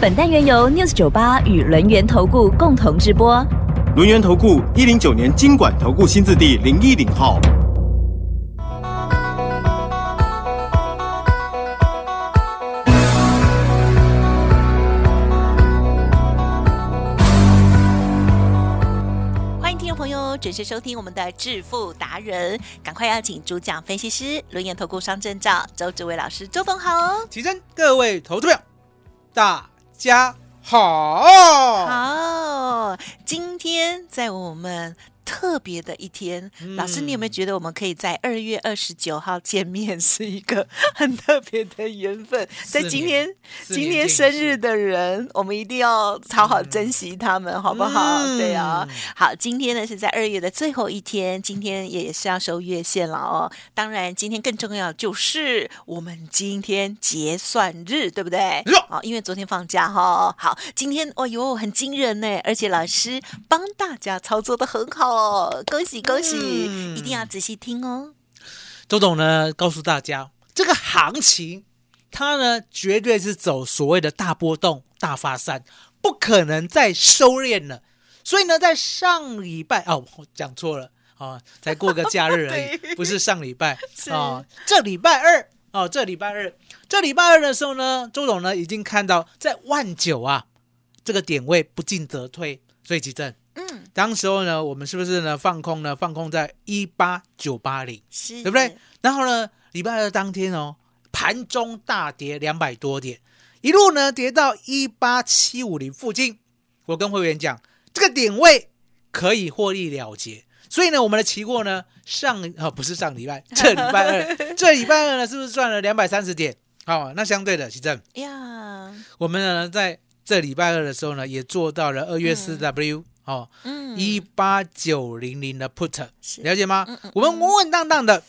本单元由 News 九八与轮源投顾共同直播。轮源投顾一零九年经管投顾新字第零一零号。欢迎听众朋友准时收听我们的致富达人，赶快邀请主讲分析师轮研投顾商证照周志伟老师周董好哦。起身，各位投资者，大家好。好，今天在我们特别的一天，老师，你有没有觉得我们可以在二月二十九号见面是一个很特别的缘分？在今天今天生日的人，我们一定要好好珍惜他们，好不好？嗯对啊，好，今天呢是在二月的最后一天，今天也是要收月线了哦。当然，今天更重要就是我们今天结算日，对不对没错？好，因为昨天放假哈。好，今天哦哟很惊人呢，而且老师帮大家操作的很好哦，恭喜恭喜！嗯一定要仔细听哦。周董呢，告诉大家，这个行情它呢绝对是走所谓的大波动、大发散，不可能再收敛了。所以呢，在上礼拜哦，我讲错了哦，才过个假日而已，不是上礼拜是哦，这礼拜二哦，这礼拜二，这礼拜二的时候呢，周董呢已经看到在万九啊这个点位不进则退，所以急震。嗯，当时候呢，我们是不是呢放空呢？放空在一八九八零，是，对不对？？然后呢，礼拜二当天哦，盘中大跌两百多点，一路呢跌到一八七五零附近。我跟会员讲，这个点位可以获利了结。所以呢，我们的期货呢，上啊、不是上礼拜，这礼拜二，这礼拜二呢，是不是赚了两百三十点？好、那相对的，奇正，呀，我们呢在这礼拜二的时候呢，也做到了二月四 W、哦，嗯一八九零零的 put，是了解吗？嗯嗯我们稳稳当当的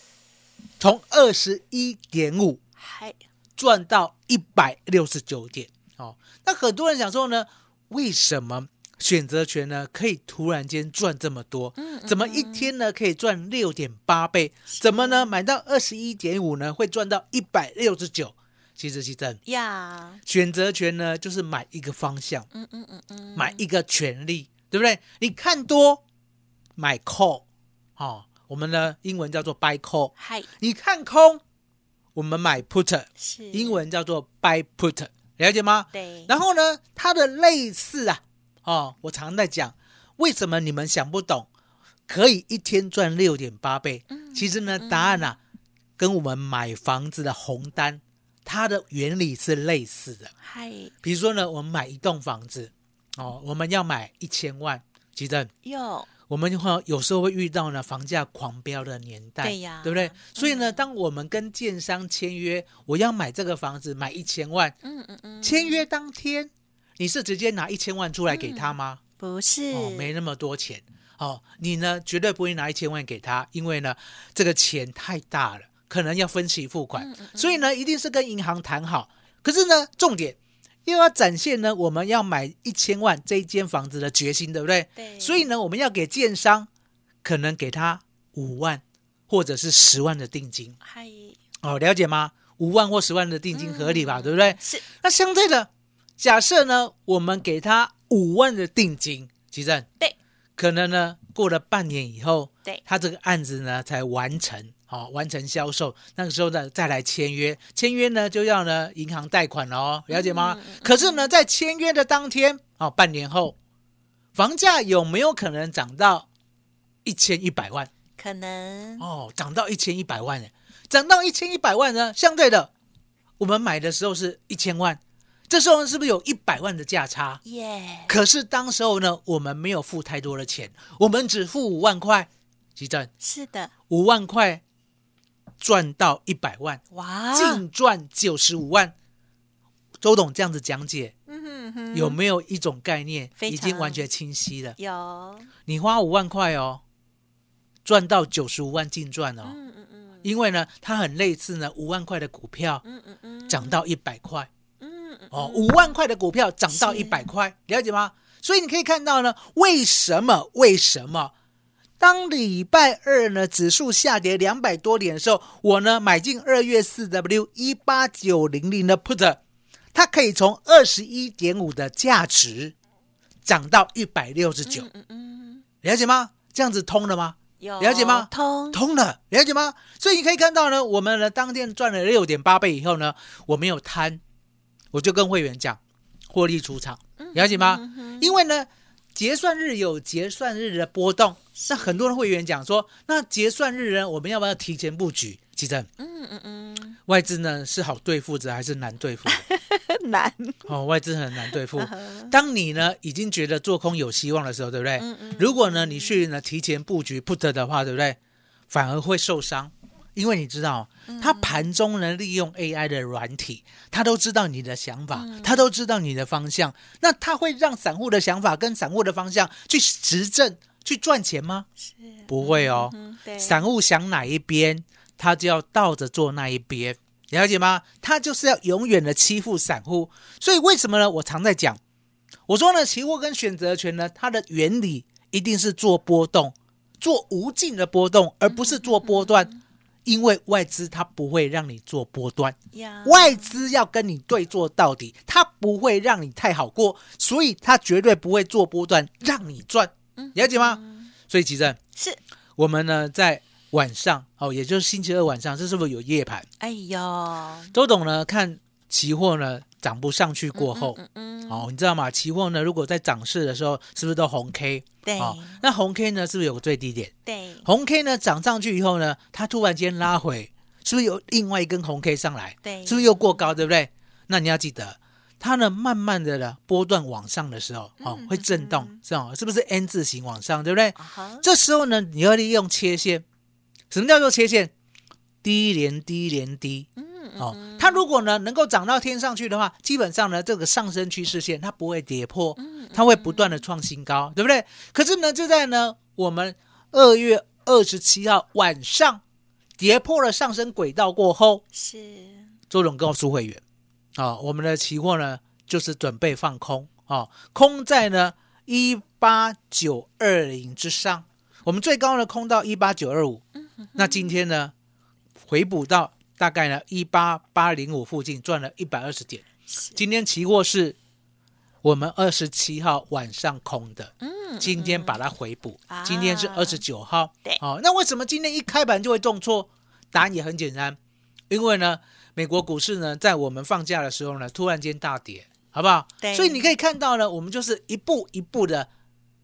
从二十一点五嗨，赚到一百六十九点。哦，那很多人想说呢，为什么选择权呢可以突然间赚这么多？嗯怎么一天呢可以赚六点八倍？怎么呢买到二十一点五呢会赚到一百六十九？其实其正呀，选择权呢就是买一个方向，嗯嗯嗯嗯，买一个权利，对不对？你看多买 call，哦，我们的英文叫做 buy call。嗨，你看空，我们买 put，是英文叫做 buy put，了解吗？对，然后呢，它的类似啊，哦，我常在讲，为什么你们想不懂，可以一天赚六点八倍？嗯其实呢，答案啊，跟我们买房子的红单，它的原理是类似的。嗨，比如说呢，我们买一栋房子，哦，我们要买一千万，其正，哟，我们会有时候会遇到呢房价狂飙的年代，对呀。对不对？所以呢，当我们跟建商签约，我要买这个房子，买一千万，嗯嗯嗯，签约当天，你是直接拿一千万出来给他吗？不是，哦，没那么多钱。哦，你呢绝对不会拿一千万给他，因为呢这个钱太大了，可能要分期付款，嗯。所以呢一定是跟银行谈好。可是呢，重点又要展现呢我们要买一千万这一间房子的决心，对不对？对。所以呢，我们要给建商可能给他五万或者是十万的定金。嗨，哦，了解吗？五万或十万的定金合理吧，嗯对不对？是，那相对的，假设呢，我们给他五万的定金，吉正，对，可能呢过了半年以后，对。他这个案子呢才完成，好、完成销售，那个时候呢再来签约，签约呢就要呢银行贷款了哦，了解吗？可是呢，在签约的当天，哦，半年后，房价有没有可能涨到一千一百万？可能。哦，涨到一千一百万呢，涨到一千一百万呢，相对的，我们买的时候是一千万，这时候是不是有一百万的价差？耶，可是当时候呢，我们没有付太多的钱，我们只付五万块，急诊是的，五万块赚到一百万，哇，净赚九十五万。周董这样子讲解，嗯哼，嗯哼，有没有一种概念已经完全清晰了？有，你花五万块哦，赚到九十五万净赚哦，嗯嗯嗯因为呢，它很类似呢，五万块的股票嗯嗯嗯，涨到一百块嗯嗯哦，五万块的股票涨到一百块，了解吗？所以你可以看到呢，为什么？为什么？当礼拜二呢，指数下跌两百多点的时候，我呢买进二月四 W 一八九零零的 put，它可以从二十一点五的价值涨到一百六十九，嗯嗯，了解吗？这样子通了吗？有了解吗通，通了，了解吗？所以你可以看到呢，我们呢当天赚了六点八倍以后呢，我没有贪，我就跟会员讲，获利出场，了解吗？因为呢，结算日有结算日的波动，那很多人会员讲说，那结算日呢，我们要不要提前布局？其实嗯嗯嗯，外资呢是好对付着还是难对付的？难，哦，外资很难对付。当你呢已经觉得做空有希望的时候，对不对？嗯嗯如果呢你去呢提前布局 put 的话，对不对？反而会受伤，因为你知道，它盘中呢利用 AI 的软体，它都知道你的想法，它都知道你的方向，那它会让散户的想法跟散户的方向去实证、去赚钱吗？是，不会哦。嗯，散户想哪一边，他就要倒着做那一边，了解吗？他就是要永远的欺负散户。所以为什么呢？我常在讲，我说呢，期货跟选择权呢，它的原理一定是做波动，做无尽的波动，而不是做波段。因为外资它不会让你做波段，呀，外资要跟你对做到底，它不会让你太好过，所以它绝对不会做波段让你赚，了解吗？所以其实是，我们呢在晚上哦，也就是星期二晚上，这是不是有夜盘？哎呦，周董呢看期货呢涨不上去过后，嗯嗯，哦，你知道吗？期货呢如果在涨势的时候，是不是都红 K？对哦，那红 K 呢是不是有个最低点？对，红 K 呢涨上去以后呢，它突然间拉回，是不是有另外一根红 K 上来？对是不是又过高？对不对？那你要记得，它呢慢慢的呢波段往上的时候，哦会震动，是哦，是不是 N 字形往上？对不对？这时候呢，你要利用切线。什么叫做切线？低连低连低。嗯哦，它如果呢能够涨到天上去的话，基本上呢这个上升趋势线它不会跌破，嗯它会不断的创新高，对不对？可是呢，就在呢我们二月二十七号晚上跌破了上升轨道过后，是，周总告诉会员，啊、我们的期货呢就是准备放空啊、空在呢一八九二零之上，我们最高呢空到一八九二五，那今天呢回补到大概呢一八八零五附近，赚了一百二十点。今天期货是我们二十七号晚上空的，嗯今天把它回补，啊。今天是二十九号，对。哦，那为什么今天一开盘就会重挫？答案也很简单，因为呢，美国股市呢，在我们放假的时候呢，突然间大跌，好不好？对所以你可以看到呢，我们就是一步一步的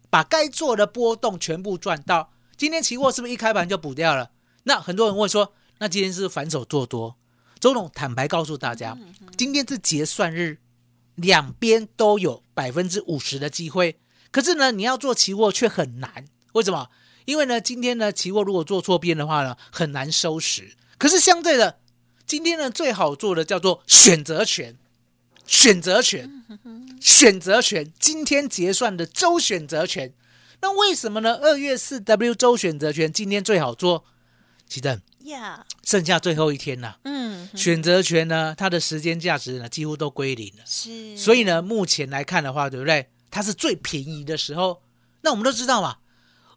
把该做的波动全部赚到。今天期货是不是一开盘就补掉了？那很多人问说，那今天是反手做多？周董坦白告诉大家，今天是结算日，两边都有百分之五十的机会。可是呢，你要做期货却很难，为什么？因为呢，今天呢，期货如果做错边的话呢，很难收拾。可是相对的，今天呢，最好做的叫做选择权，选择权，选择权。今天结算的周选择权，那为什么呢？二月四 W 周选择权今天最好做，其实呀，剩下最后一天了。嗯，选择权呢，它的时间价值呢几乎都归零了。是，所以呢，目前来看的话，对不对？它是最便宜的时候。那我们都知道嘛，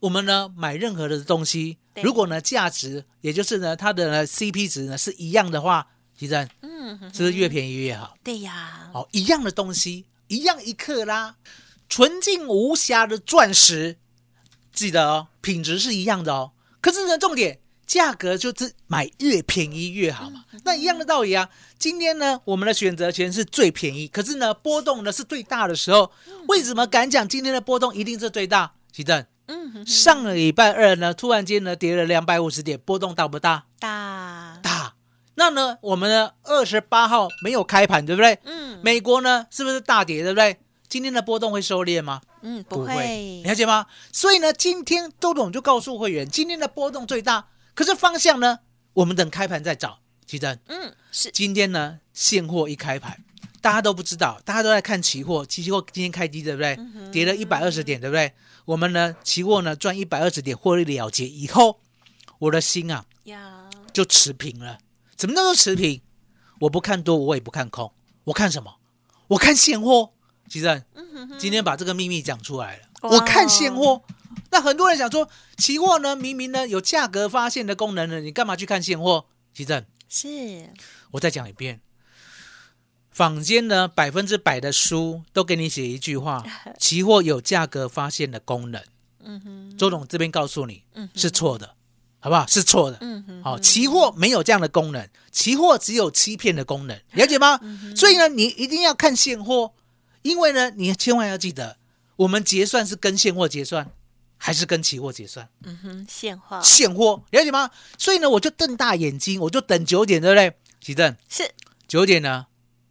我们呢买任何的东西，对如果呢价值，也就是呢它的呢 CP 值呢是一样的话，其实嗯，哼是不是越便宜越好？对呀，哦，一样的东西，一样一克拉，纯净无瑕的钻石，记得哦，品质是一样的哦。可是呢，重点价格就是买越便宜越好嘛。那一样的道理啊。今天呢，我们的选择权是最便宜，可是呢，波动呢是最大的时候。为什么敢讲今天的波动一定是最大？奇正，嗯哼，上个礼拜二呢，突然间呢跌了两百五十点，波动大不大？大，大。那呢，我们呢二十八号没有开盘，对不对？嗯美国呢是不是大跌，对不对？今天的波动会收敛吗？嗯，不会，了解吗？所以呢，今天周董就告诉会员，今天的波动最大，可是方向呢，我们等开盘再找。其实嗯，是，今天呢，现货一开盘大家都不知道，大家都在看期货，期货今天开低，对不对？跌了一百二十点，对不对？我们呢，期货呢赚一百二十点获利了结以后，我的心啊呀，就持平了。怎么叫做持平？我不看多，我也不看空，我看什么？我看现货。其实今天把这个秘密讲出来了，我看现货。那很多人想说，期货呢明明呢有价格发现的功能呢，你干嘛去看现货？其实是我再讲一遍，坊间呢百分之百的书都给你写一句话：期货有价格发现的功能。嗯哼，周董这边告诉你嗯是错的，好不好？是错的。嗯哼，好、期货没有这样的功能，期货只有欺骗的功能，了解吗？嗯所以呢，你一定要看现货，因为呢，你千万要记得，我们结算是跟现货结算，还是跟期货结算？嗯哼，现货现货，了解吗？所以呢，我就瞪大眼睛，我就等九点，对不对？奇正，是，九点呢，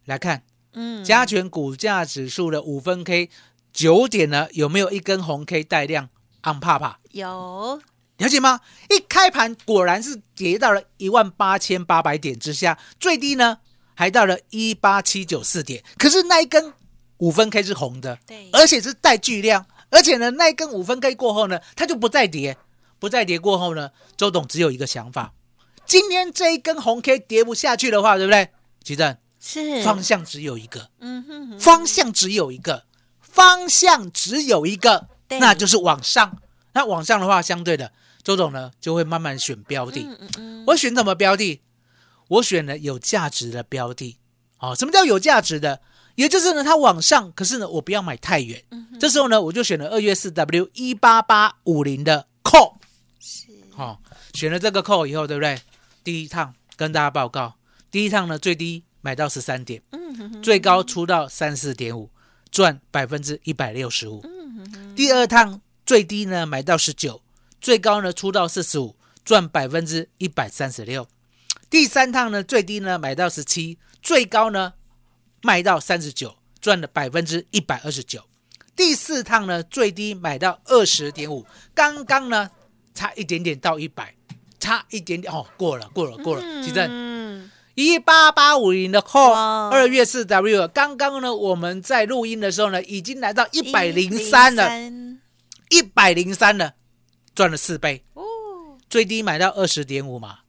来看嗯，加权股价指数的五分 K，九点呢有没有一根红 K 带量？昂怕怕，有，了解吗？一开盘果然是跌到了一万八千八百点之下，最低呢还到了一八七九四点。可是那一根五分 K 是红的，对，而且是带巨量，而且呢那一根五分 K 过后呢，它就不再跌，不再跌过后呢，周董只有一个想法：今天这一根红 K 跌不下去的话，对不对？奇正，是方，向只有一个，嗯哼哼，方向只有一个，方向只有一个，对那就是往上。那往上的话，相对的，周总呢就会慢慢选标的。嗯嗯嗯，我选什么标的？我选了有价值的标的。好、什么叫有价值的？也就是呢，它往上，可是呢，我不要买太远。嗯这时候呢，我就选了二月四 W 一八八五零的 call。是，好、选了这个 call 以后，对不对？第一趟跟大家报告，第一趟呢最低买到十三点，最高出到三四点五，赚百分之一百六十五。第二趟最低呢买到十九，最高呢出到四十五，赚百分之一百三十六。第三趟呢最低呢买到十七，最高呢卖到三十九，赚了百分之一百二十九。第四趟呢最低买到二十点五，刚刚呢差一点点到一百，差一点点哦，过了过了过了，其正。嗯，一八八五零的 call，二月四 W，刚刚呢我们在录音的时候呢，已经来到一百零三了，一百零三了，赚了四倍，哦，最低买到二十点五嘛，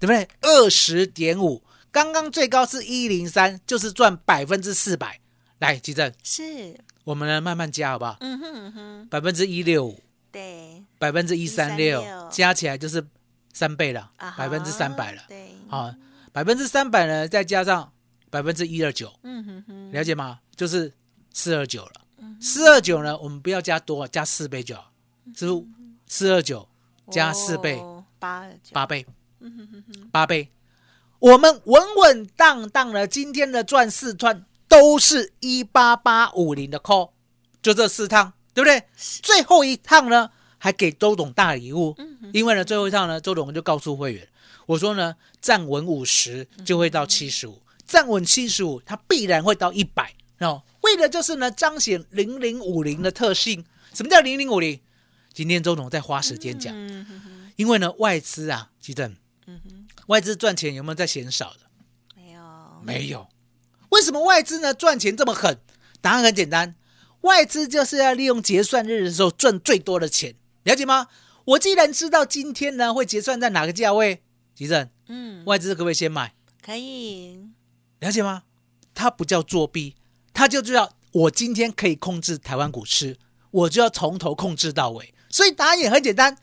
对不对？二十点五，刚刚最高是一零三，就是赚百分之四百。来，吉正，是，我们呢慢慢加好不好？嗯哼嗯哼，百分之一六五，对，百分之一三六。加起来就是三倍了百分之三百了。对，好，百分之三百呢，再加上百分之一二九，嗯哼哼，了解吗？就是四二九了。四二九呢，我们不要加多，加四倍就好，是不是？四二九加四倍，哦八九，八倍，嗯哼哼哼，八倍。我们稳稳当当的，今天的赚四串都是一八八五零的 call，就这四趟，对不对？最后一趟呢，还给周董大礼物，因为呢，最后一趟呢，周董就告诉会员，我说呢，站稳五十就会到七十五，站稳七十五，它必然会到一百哦。为的就是呢，彰显零零五零的特性。什么叫零零五零？今天周总在花时间讲，因为呢，外资啊，基正，外资赚钱有没有在嫌少的？没有，没有。为什么外资呢赚钱这么狠？答案很简单，外资就是要利用结算日的时候赚最多的钱，了解吗？我既然知道今天呢会结算在哪个价位，吉正，嗯，外资可不可以先买？可以，了解吗？它不叫作弊，它就知道我今天可以控制台湾股市，我就要从头控制到尾。所以答案也很简单，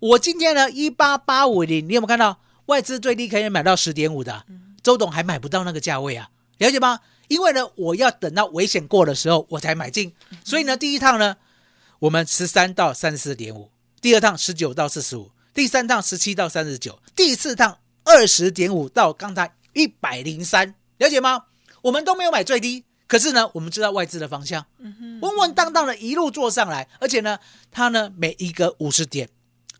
我今天呢一八八五零，你有没有看到外资最低可以买到十点五的啊、周董还买不到那个价位啊，了解吗？因为呢，我要等到危险过的时候我才买进，所以呢，第一趟呢，我们十三到三十四点五，第二趟十九到四十五，第三趟十七到三十九，第四趟二十点五到刚才一百零三，了解吗？我们都没有买最低，可是呢，我们知道外资的方向，稳稳当当的一路做上来，而且呢，它呢每一个五十点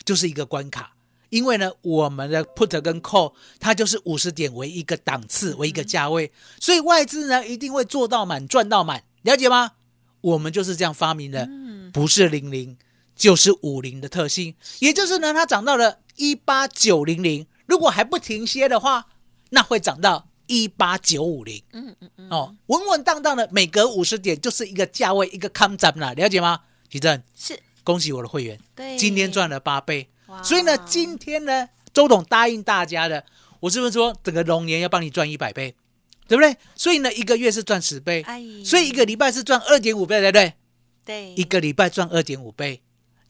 就是一个关卡，因为呢，我们的 put 跟 call 它就是五十点为一个档次，为一个价位，所以外资呢一定会做到满，赚到满，了解吗？我们就是这样发明的，不是零零就是五零的特性，也就是呢，它涨到了一八九零零，如果还不停歇的话，那会涨到一八九五零，嗯嗯嗯，哦，稳稳当当的，每隔五十点就是一个价位，一个康涨啦，了解吗？徐正，是。恭喜我的会员，对，今天赚了八倍。哇，所以呢，今天呢，周董答应大家的，我是不是说整个龙年要帮你赚一百倍，对不对？所以呢，一个月是赚十倍，哎，所以一个礼拜是赚二点五倍，对不对？对。一个礼拜赚二点五倍，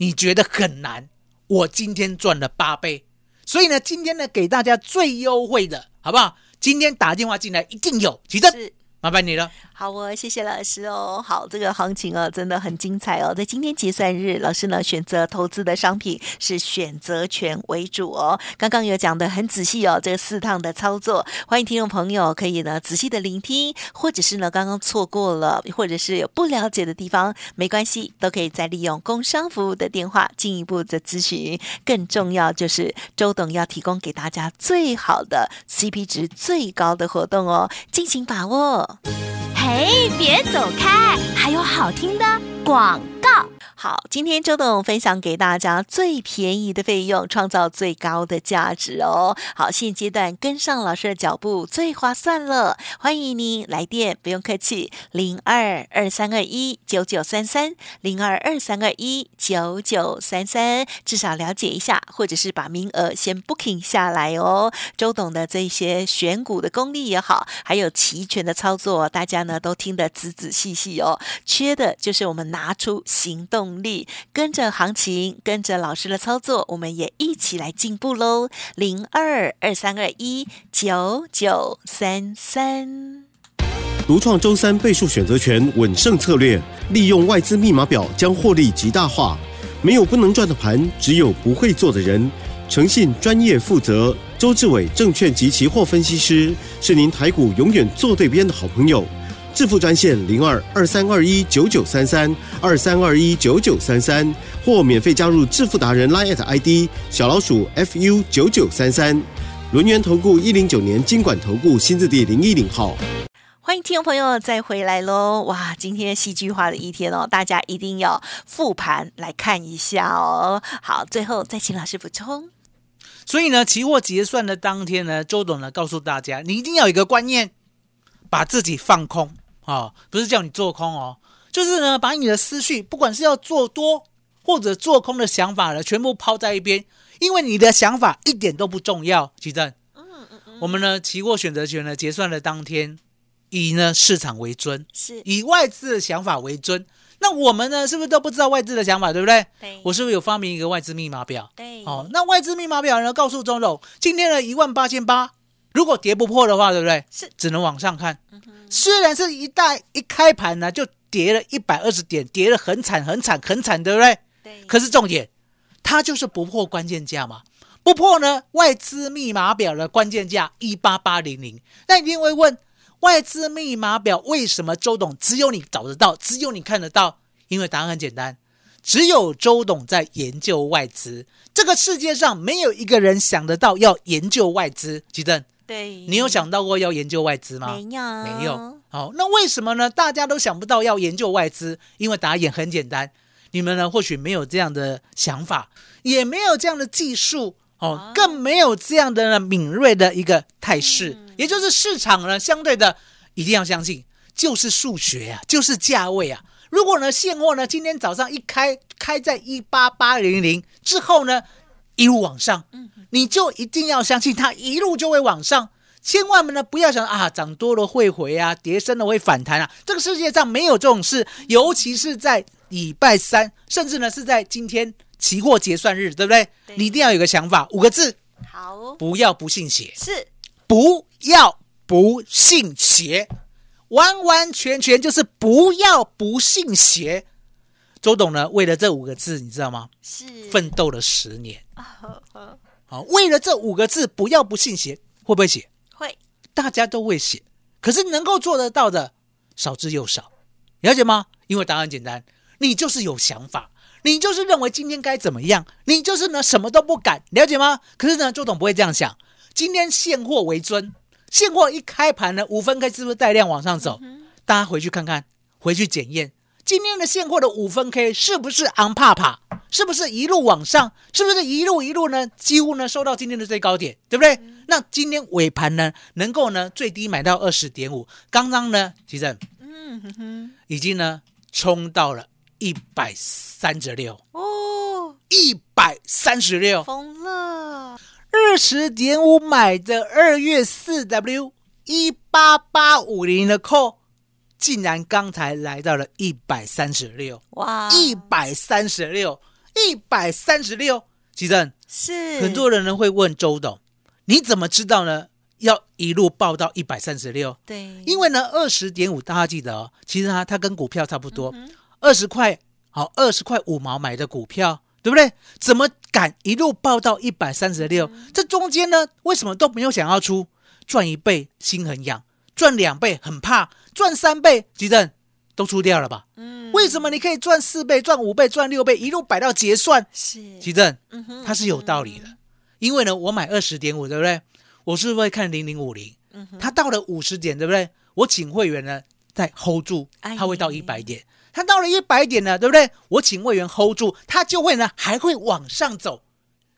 你觉得很难？我今天赚了八倍，所以呢，今天呢给大家最优惠的，好不好？今天打电话进来一定有，起正，麻烦你了。好哦，谢谢老师哦。好，这个行情哦，真的很精彩哦。在今天结算日，老师呢选择投资的商品是选择权为主哦。刚刚有讲的很仔细哦，这四趟的操作，欢迎听众朋友可以呢仔细的聆听，或者是呢刚刚错过了，或者是有不了解的地方，没关系，都可以再利用工商服务的电话进一步的咨询。更重要就是周董要提供给大家最好的 CP 值最高的活动哦，敬请把握。嘿，别走开，还有好听的广告。好，今天周董分享给大家最便宜的费用，创造最高的价值哦。好，现阶段跟上老师的脚步最划算了，欢迎您来电，不用客气，零二二三二一九九三三，零二二三二一九九三三，至少了解一下，或者是把名额先 booking 下来哦。周董的这些选股的功力也好，还有齐全的操作，大家呢都听得仔仔细细哦。缺的就是我们拿出行动能力，跟着行情，跟着老师的操作，我们也一起来进步喽。零二二三二一九九三三。独创周三倍数选择权稳胜策略，利用外资密码表将获利极大化。没有不能赚的盘，只有不会做的人。诚信、专业、负责，周志伟证券及期货分析师是您台股永远做对边的好朋友。致富专线零二二三二一九九三三二三二一九九三三，或免费加入致富达人 Line at ID 小老鼠 fu 九九三三。轮源投顾一零九年经管投顾新字第零一零号。欢迎听众朋友再回来喽！哇，今天戏剧化的一天哦，大家一定要复盘来看一下哦。好，最后再请老师补充。所以呢，期货结算的当天呢，周董呢告诉大家，你一定要有一个观念，把自己放空啊、哦，不是叫你做空哦，就是呢，把你的思绪，不管是要做多或者做空的想法呢，全部抛在一边，因为你的想法一点都不重要。奇正，嗯嗯嗯，我们呢，期货选择权呢结算的当天，以呢市场为尊，是以外资的想法为尊。那我们呢，是不是都不知道外资的想法，对不对？对我是不是有发明一个外资密码表？对哦，那外资密码表呢，告诉钟总，今天的一万八千八，如果跌不破的话，对不对？是只能往上看。虽然是一大一开盘呢，就跌了一百二十点，跌得很惨很惨很惨，对不对？对，可是重点，它就是不破关键价嘛，不破呢，外资密码表的关键价一八八零零，那一定会问，外资密码表为什么周董只有你找得到，只有你看得到？因为答案很简单，只有周董在研究外资，这个世界上没有一个人想得到要研究外资。吉正，对，你有想到过要研究外资吗？没有？没有。好，那为什么呢？大家都想不到要研究外资，因为答案很简单，你们呢或许没有这样的想法，也没有这样的技术哦，更没有这样的敏锐的一个态势，也就是市场呢相对的一定要相信，就是数学啊，就是价位啊。如果呢现货呢今天早上一开开在一八八零零之后呢一路往上，你就一定要相信它一路就会往上。千万呢不要想啊，涨多了会回啊，跌深了会反弹啊。这个世界上没有这种事，尤其是在礼拜三，甚至呢是在今天期货结算日，对不对？对你一定要有个想法，五个字：好，不要不信邪，是不要不信邪，完完全全就是不要不信邪。周董呢，为了这五个字，你知道吗？是奋斗了十年。好，为了这五个字，不要不信邪，会不会写？会大家都会写，可是能够做得到的少之又少，了解吗？因为答案简单，你就是有想法，你就是认为今天该怎么样，你就是呢什么都不敢，了解吗？可是呢，周董不会这样想，今天现货为尊，现货一开盘呢，五分 K 是不是带量往上走？大家回去看看，回去检验今天的现货的五分 K 是不是昂帕帕？是不是一路往上？是不是一路一路呢？几乎呢收到今天的最高点，对不对？那今天尾盘呢，能够呢最低买到二十点五，刚刚呢，其实嗯哼哼，已经呢冲到了一百三十六，哦，一百三十六，疯了，二十点五买的二月四 W 一八八五零的 call，竟然刚才来到了一百三十六，哇，一百三十六，一百三十六，奇正是很多人呢会问周董，你怎么知道呢？要一路报到一百三十六？对，因为呢，二十点五大家记得哦，其实它它跟股票差不多二十块好，二十块五毛买的股票，对不对？怎么敢一路报到一百三十六？嗯这中间呢，为什么都没有想要出？赚一倍心很痒，赚两倍很怕，赚三倍急诊都出掉了吧？嗯为什么你可以赚四倍、赚五倍、赚六倍，一路摆到结算？是奇正嗯哼它是有道理的，因为呢，我买二十点五，对不对？我是不是会看零零五零？嗯哼它到了五十点，对不对？我请会员呢再 hold 住，哎它会到一百点。它到了一百点呢，对不对？我请会员 hold 住，它就会呢还会往上走。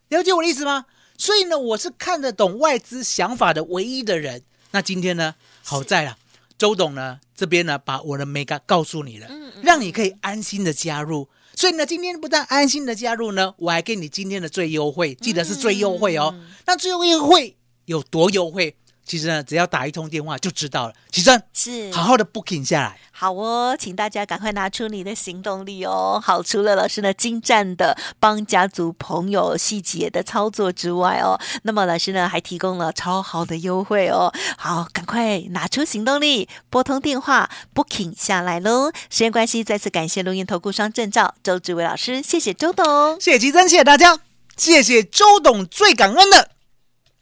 了解我的意思吗？所以呢，我是看得懂外资想法的唯一的人。那今天呢，好在了，周董呢这边呢把我的 mega 告诉你了，嗯嗯让你可以安心的加入。所以呢，今天不但安心的加入呢，我还给你今天的最优惠，记得是最优惠哦。嗯那最优惠有多优惠？其实呢，只要打一通电话就知道了。其实是好好的 booking 下来，好哦，请大家赶快拿出你的行动力哦。好，除了老师呢精湛的帮家族朋友细节的操作之外哦，那么老师呢还提供了超好的优惠哦。好，赶快拿出行动力，拨通电话 booking 下来喽。时间关系，再次感谢录音投顾双证照周志伟老师，谢谢周董。谢谢吉珍，谢谢大家，谢谢周董，最感恩的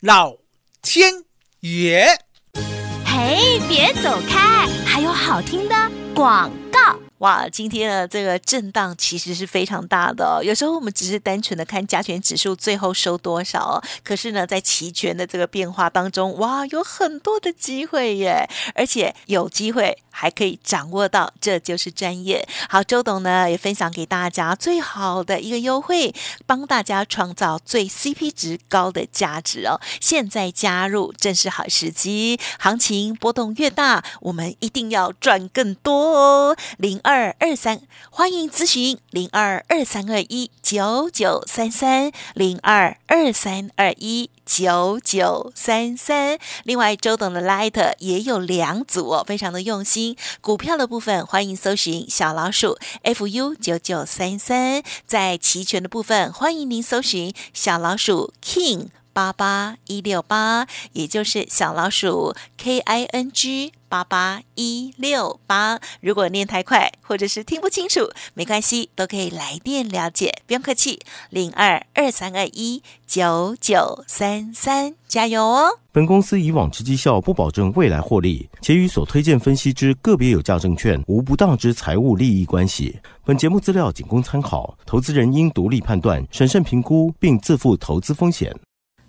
老天耶。嘿，别走开，还有好听的广告。哇，今天的，这个震荡其实是非常大的、哦。有时候我们只是单纯的看加权指数最后收多少、哦，可是呢，在期权的这个变化当中，哇，有很多的机会耶，而且有机会还可以掌握到，这就是专业。好，周董呢也分享给大家最好的一个优惠，帮大家创造最 CP 值高的价值哦。现在加入正是好时机，行情波动越大，我们一定要赚更多哦。零二二二三，欢迎咨询零二二三二一九九三三零二二三二一九九三三。另外，周董的 Light 也有两组哦，非常的用心。股票的部分，欢迎搜寻小老鼠 fu 九九三三。在期权的部分，欢迎您搜寻小老鼠 King。八八一六八，也就是小老鼠 K I N G 八八一六八。如果念太快或者是听不清楚，没关系，都可以来电了解，不用客气。零二二三二一九九三三，加油哦！本公司以往之绩效不保证未来获利，且与所推荐分析之个别有价证券无不当之财务利益关系。本节目资料仅供参考，投资人应独立判断、审慎评估，并自负投资风险。